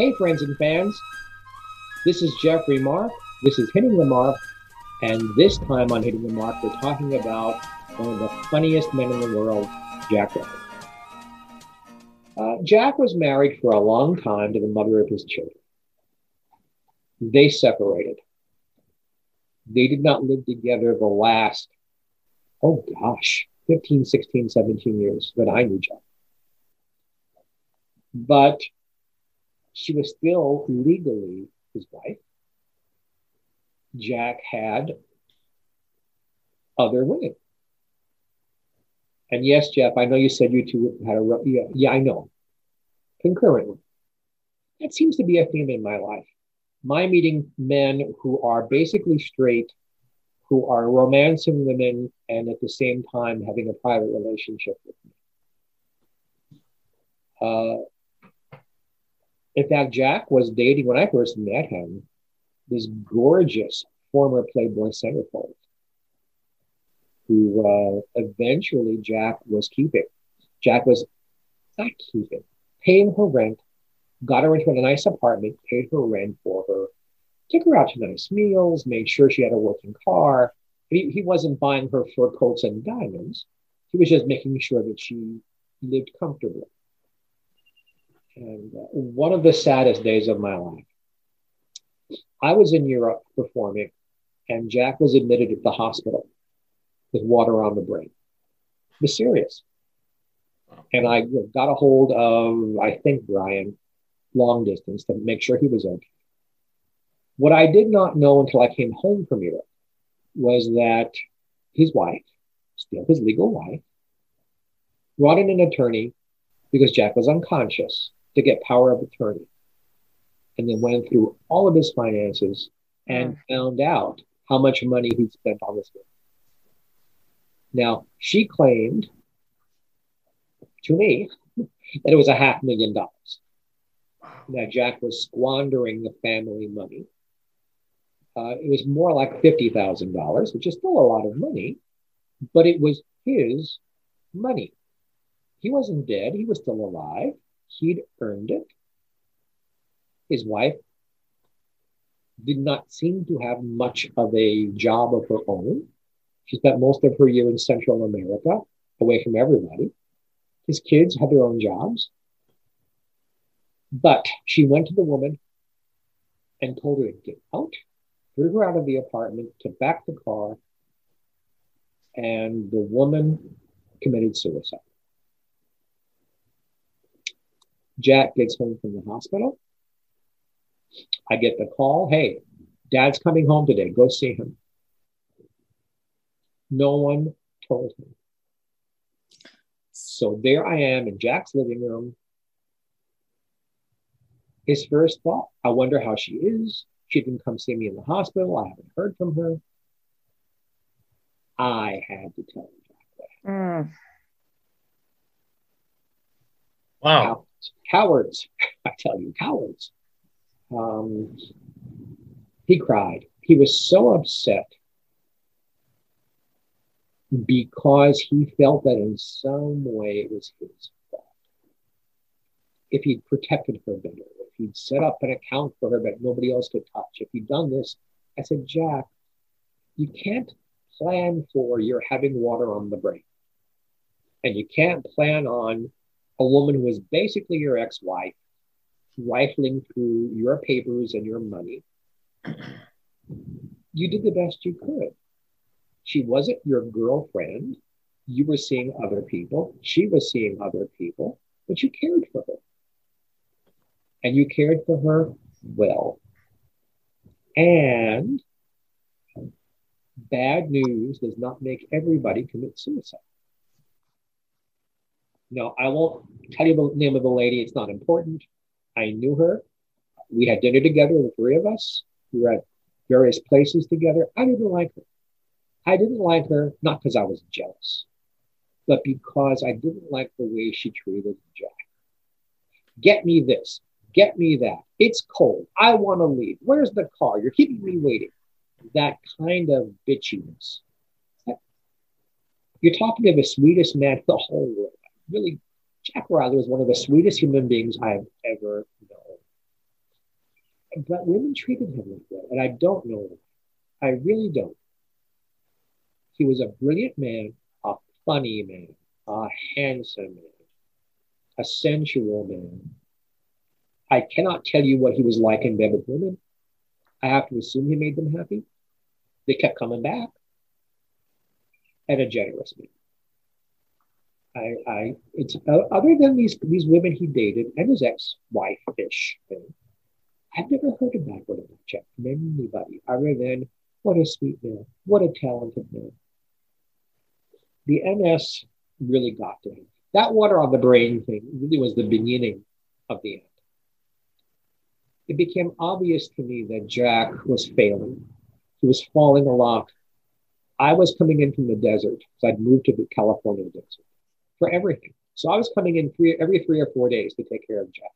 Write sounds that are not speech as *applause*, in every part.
Hey, friends and fans. This is Jeffrey Mark. This is Hitting the Mark. And this time on Hitting the Mark, we're talking about one of the funniest men in the world, Jack Riley. Uh, Jack was married for a long time to the mother of his children. They separated. They did not live together the last, oh gosh, 15, 16, 17 years that I knew Jack. But she was still legally his wife. Jack had other women. And yes, Jeff, I know you said you two had a yeah, yeah, I know. Concurrently. That seems to be a theme in my life. My meeting men who are basically straight, who are romancing women and at the same time having a private relationship with me. Uh, in fact, Jack was dating when I first met him this gorgeous former Playboy centerfold who uh, eventually Jack was keeping. Jack was not keeping, paying her rent, got her into a nice apartment, paid her rent for her, took her out to nice meals, made sure she had a working car. He, he wasn't buying her fur coats and diamonds. He was just making sure that she lived comfortably. And uh, one of the saddest days of my life, I was in Europe performing, and Jack was admitted at the hospital with water on the brain. It was serious. And I got a hold of, I think, Brian, long distance to make sure he was okay. What I did not know until I came home from Europe was that his wife, still his legal wife, brought in an attorney because Jack was unconscious to get power of attorney. And then went through all of his finances and mm. found out how much money he'd spent on this. Now, she claimed to me *laughs* that it was a half million dollars. That Jack was squandering the family money. Uh, it was more like $50,000, which is still a lot of money, but it was his money. He wasn't dead, he was still alive. He'd earned it. His wife did not seem to have much of a job of her own. She spent most of her year in Central America, away from everybody. His kids had their own jobs. But she went to the woman and told her to get out, threw her out of the apartment, took back the car, and the woman committed suicide. Jack gets home from the hospital. I get the call hey, dad's coming home today. Go see him. No one told me. So there I am in Jack's living room. His first thought, I wonder how she is. She didn't come see me in the hospital. I haven't heard from her. I had to tell Jack that. Mm. Wow. Cowards. *laughs* I tell you, cowards. Um, he cried. He was so upset because he felt that in some way it was his fault. If he'd protected her better, if he'd set up an account for her that nobody else could touch, if he'd done this, I said, Jack, you can't plan for your having water on the brain. And you can't plan on a woman who was basically your ex wife rifling through your papers and your money. You did the best you could. She wasn't your girlfriend. You were seeing other people. She was seeing other people, but you cared for her. And you cared for her well. And bad news does not make everybody commit suicide. No, I won't tell you the name of the lady. It's not important. I knew her. We had dinner together, the three of us. We were at various places together. I didn't like her. I didn't like her not because I was jealous, but because I didn't like the way she treated Jack. Get me this. Get me that. It's cold. I want to leave. Where's the car? You're keeping me waiting. That kind of bitchiness. You're talking to the sweetest man in the whole world really, Jack Riley was one of the sweetest human beings I've ever known. But women treated him like that, and I don't know why. I really don't. He was a brilliant man, a funny man, a handsome man, a sensual man. I cannot tell you what he was like in bed with women. I have to assume he made them happy. They kept coming back. And a generous man. I, I, it's uh, other than these these women he dated and his ex-wife ish thing. I've never heard a bad word about Jack from anybody other than what a sweet man, what a talented man. The MS really got to him. That water on the brain thing really was the beginning of the end. It became obvious to me that Jack was failing. He was falling a lot. I was coming in from the desert because I'd moved to the California desert for everything. So I was coming in three, every three or four days to take care of Jack.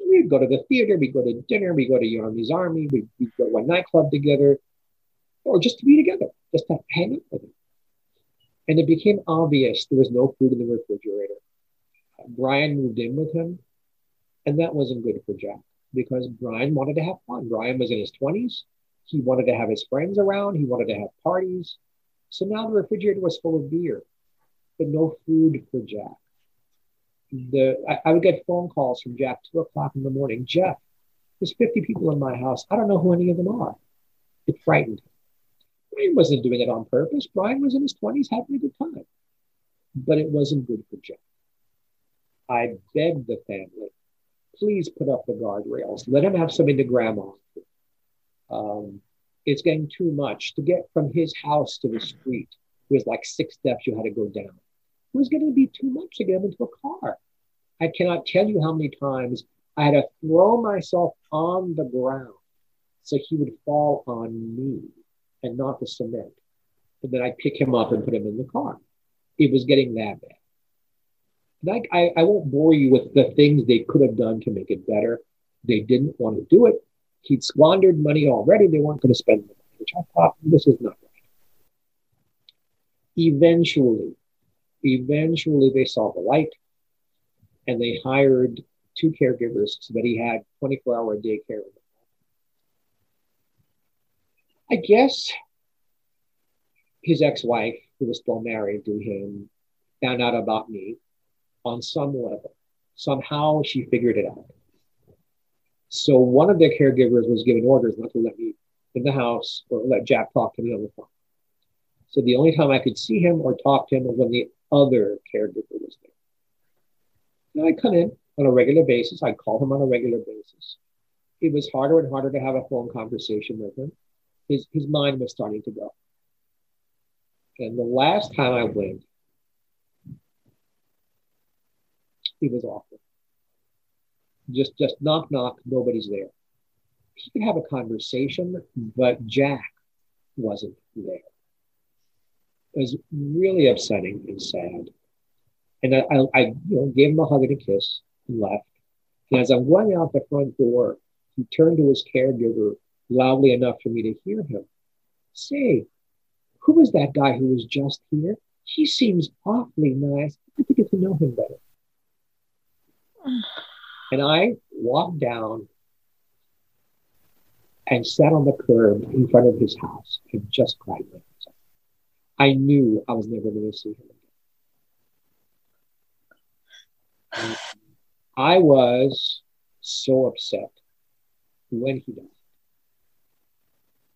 We'd go to the theater, we'd go to dinner, we'd go to Yarmy's Army, we'd, we'd go to one nightclub together, or just to be together, just to hang out with him. And it became obvious there was no food in the refrigerator. Brian moved in with him, and that wasn't good for Jack because Brian wanted to have fun. Brian was in his 20s. He wanted to have his friends around. He wanted to have parties. So now the refrigerator was full of beer, but no food for Jack. The I, I would get phone calls from Jack two o'clock in the morning. Jeff, there's 50 people in my house. I don't know who any of them are. It frightened him. Brian wasn't doing it on purpose. Brian was in his 20s having a good time. But it wasn't good for Jack. I begged the family, please put up the guardrails. Let him have something to grab on. Um, it's getting too much to get from his house to the street. It was like six steps you had to go down. Was going to be too much to get him into a car. I cannot tell you how many times I had to throw myself on the ground so he would fall on me and not the cement. And then I'd pick him up and put him in the car. It was getting that bad. And I, I, I won't bore you with the things they could have done to make it better. They didn't want to do it. He'd squandered money already. They weren't going to spend the money, which I thought this is not right. Eventually, eventually they saw the light and they hired two caregivers so that he had 24 hour daycare I guess his ex-wife, who was still married to him, found out about me on some level. Somehow she figured it out. So one of the caregivers was given orders not to let me in the house or let Jack talk to me on the phone. So the only time I could see him or talk to him was when the other caregiver was there. And I'd come in on a regular basis. I'd call him on a regular basis. It was harder and harder to have a phone conversation with him his, his mind was starting to go. And the last time I went, it was awful. Just just knock knock, nobody's there. He could have a conversation, but Jack wasn't there. Was really upsetting and sad. And I, I, I you know, gave him a hug and a kiss and left. And as I'm going out the front door, he turned to his caregiver loudly enough for me to hear him. Say, who was that guy who was just here? He seems awfully nice. Like to get to know him better. *sighs* and I walked down and sat on the curb in front of his house and just cried. I knew I was never going to see him again. I was so upset when he died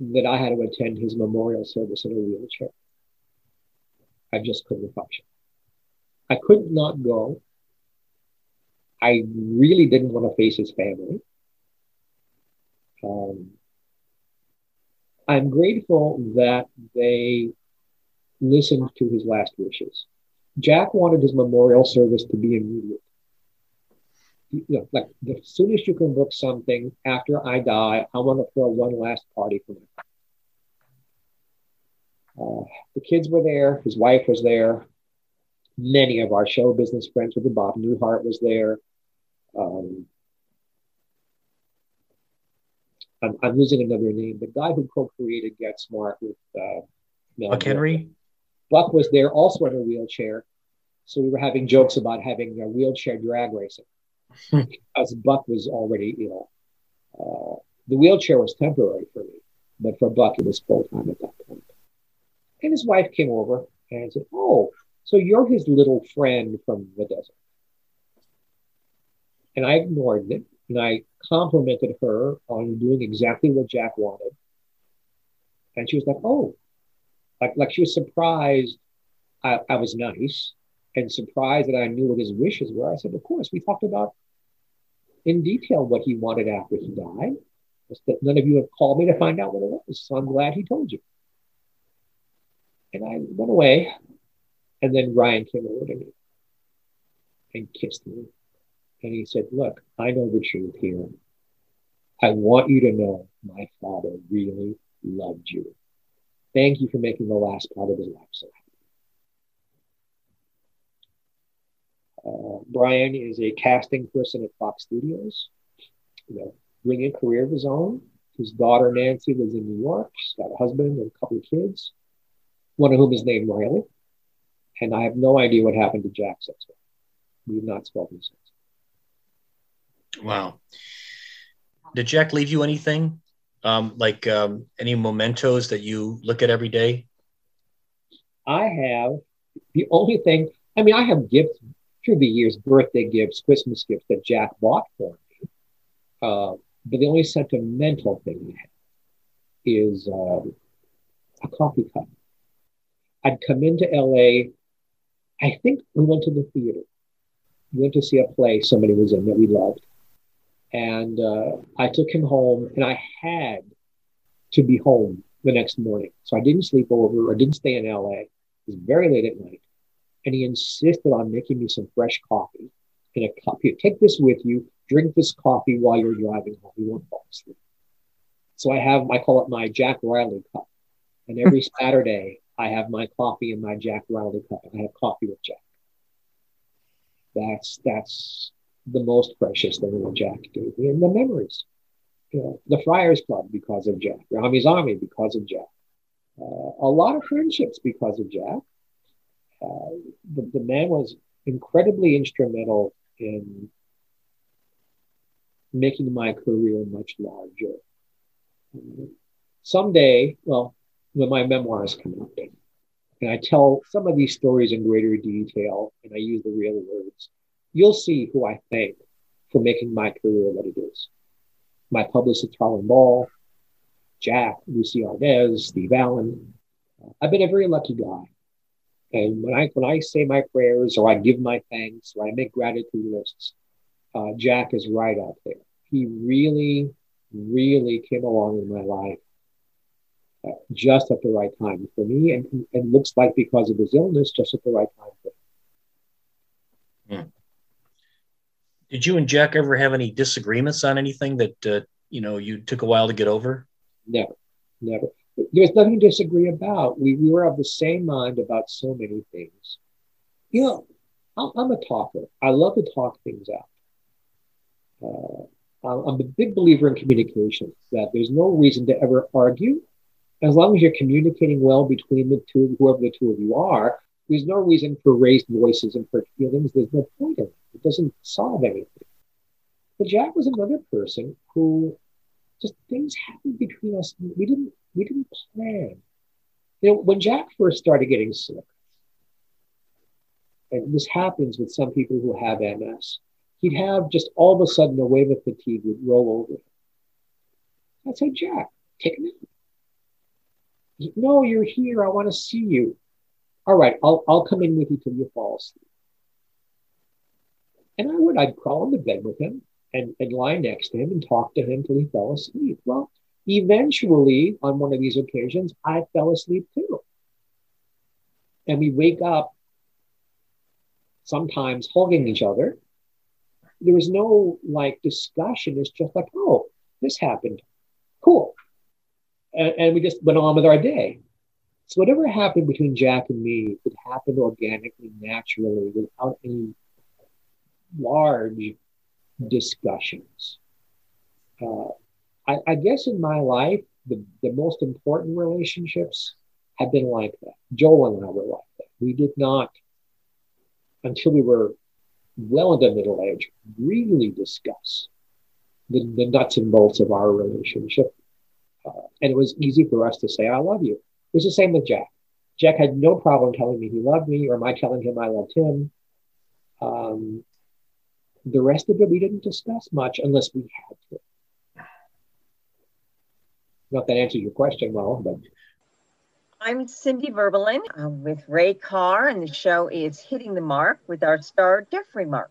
that I had to attend his memorial service in a wheelchair. I just couldn't function. I could not go. I really didn't want to face his family. Um, I'm grateful that they listened to his last wishes. Jack wanted his memorial service to be immediate. You know, like the soonest you can book something after I die, I want to throw one last party for him. Uh, the kids were there. His wife was there. Many of our show business friends with Bob Newhart was there. Um, I'm, I'm, losing another name. The guy who co-created Get Smart with uh, Mel Buck Henry. Buck was there, also in a wheelchair. So we were having jokes about having a wheelchair drag racing, as Buck was already ill. Uh, The wheelchair was temporary for me, but for Buck, it was full time at that point. And his wife came over and said, Oh, so you're his little friend from the desert. And I ignored it and I complimented her on doing exactly what Jack wanted. And she was like, Oh, like, like she was surprised I, I was nice and surprised that I knew what his wishes were. I said, Of course, we talked about in detail what he wanted after he died. But none of you have called me to find out what it was. So I'm glad he told you. And I went away. And then Ryan came over to me and kissed me. And he said, Look, I know the truth here. I want you to know my father really loved you. Thank you for making the last part of his life so happy. Uh, Brian is a casting person at Fox Studios, you know, brilliant career of his own. His daughter Nancy lives in New York. She's got a husband and a couple of kids, one of whom is named Riley. And I have no idea what happened to Jack since. We've not spoken since. Wow. Did Jack leave you anything? Um, like um, any mementos that you look at every day? I have the only thing, I mean, I have gifts through the years, birthday gifts, Christmas gifts that Jack bought for me. Uh, but the only sentimental thing I have is uh, a coffee cup. I'd come into LA. I think we went to the theater. We went to see a play somebody was in that we loved. And uh, I took him home, and I had to be home the next morning. So I didn't sleep over. I didn't stay in LA. It was very late at night. And he insisted on making me some fresh coffee in a cup. Here, take this with you. Drink this coffee while you're driving home. You won't fall asleep. So I have, I call it my Jack Riley cup. And every *laughs* Saturday, I have my coffee in my Jack Riley cup. I have coffee with Jack. That's, that's the most precious thing that Jack gave me, and the memories. You know, the Friars Club because of Jack, Yarmy's Army because of Jack, uh, a lot of friendships because of Jack. Uh, the, the man was incredibly instrumental in making my career much larger. Someday, well, when my memoirs come out, and I tell some of these stories in greater detail, and I use the real words, you'll see who I thank for making my career what it is. My publicist, Harlan Boll, Jack, Lucie Arnaz, Steve Allen. I've been a very lucky guy. And when I when I say my prayers or I give my thanks or I make gratitude lists, uh, Jack is right out there. He really, really came along in my life uh, just at the right time for me, and, and looks like because of his illness, just at the right time for him. Did you and Jack ever have any disagreements on anything that uh, you know you took a while to get over? Never, never. There was nothing to disagree about. We, we were of the same mind about so many things. You know, I'm a talker. I love to talk things out. Uh, I'm a big believer in communication. That there's no reason to ever argue, as long as you're communicating well between the two, whoever the two of you are. There's no reason for raised voices and hurt feelings. There's no point in it. It doesn't solve anything. But Jack was another person who just things happened between us. We didn't we didn't plan. You know, when Jack first started getting sick, and this happens with some people who have MS, he'd have just all of a sudden a wave of fatigue would roll over him. I'd say, Jack, take a nap. No, you're here. I want to see you. All right, I'll, I'll come in with you till you fall asleep. And I would, I'd crawl into bed with him and, and lie next to him and talk to him till he fell asleep. Well, eventually, on one of these occasions, I fell asleep too. And we wake up sometimes hugging each other. There was no like discussion. It's just like, oh, this happened. Cool. And, and we just went on with our day. So whatever happened between Jack and me, it happened organically, naturally, without any large discussions. Uh, I, I, guess in my life, the, the most important relationships have been like that. Joel and I were like that. We did not, until we were well into middle age, really discuss the, the nuts and bolts of our relationship. Uh, and it was easy for us to say, I love you. It was the same with Jack. Jack had no problem telling me he loved me or my telling him I loved him. Um, the rest of it we didn't discuss much unless we had to. Not that answers your question well, but. I'm Cindy Verbalin uh, with Ray Carr, and the show is Hitting the Mark with our star, Jeffrey Mark.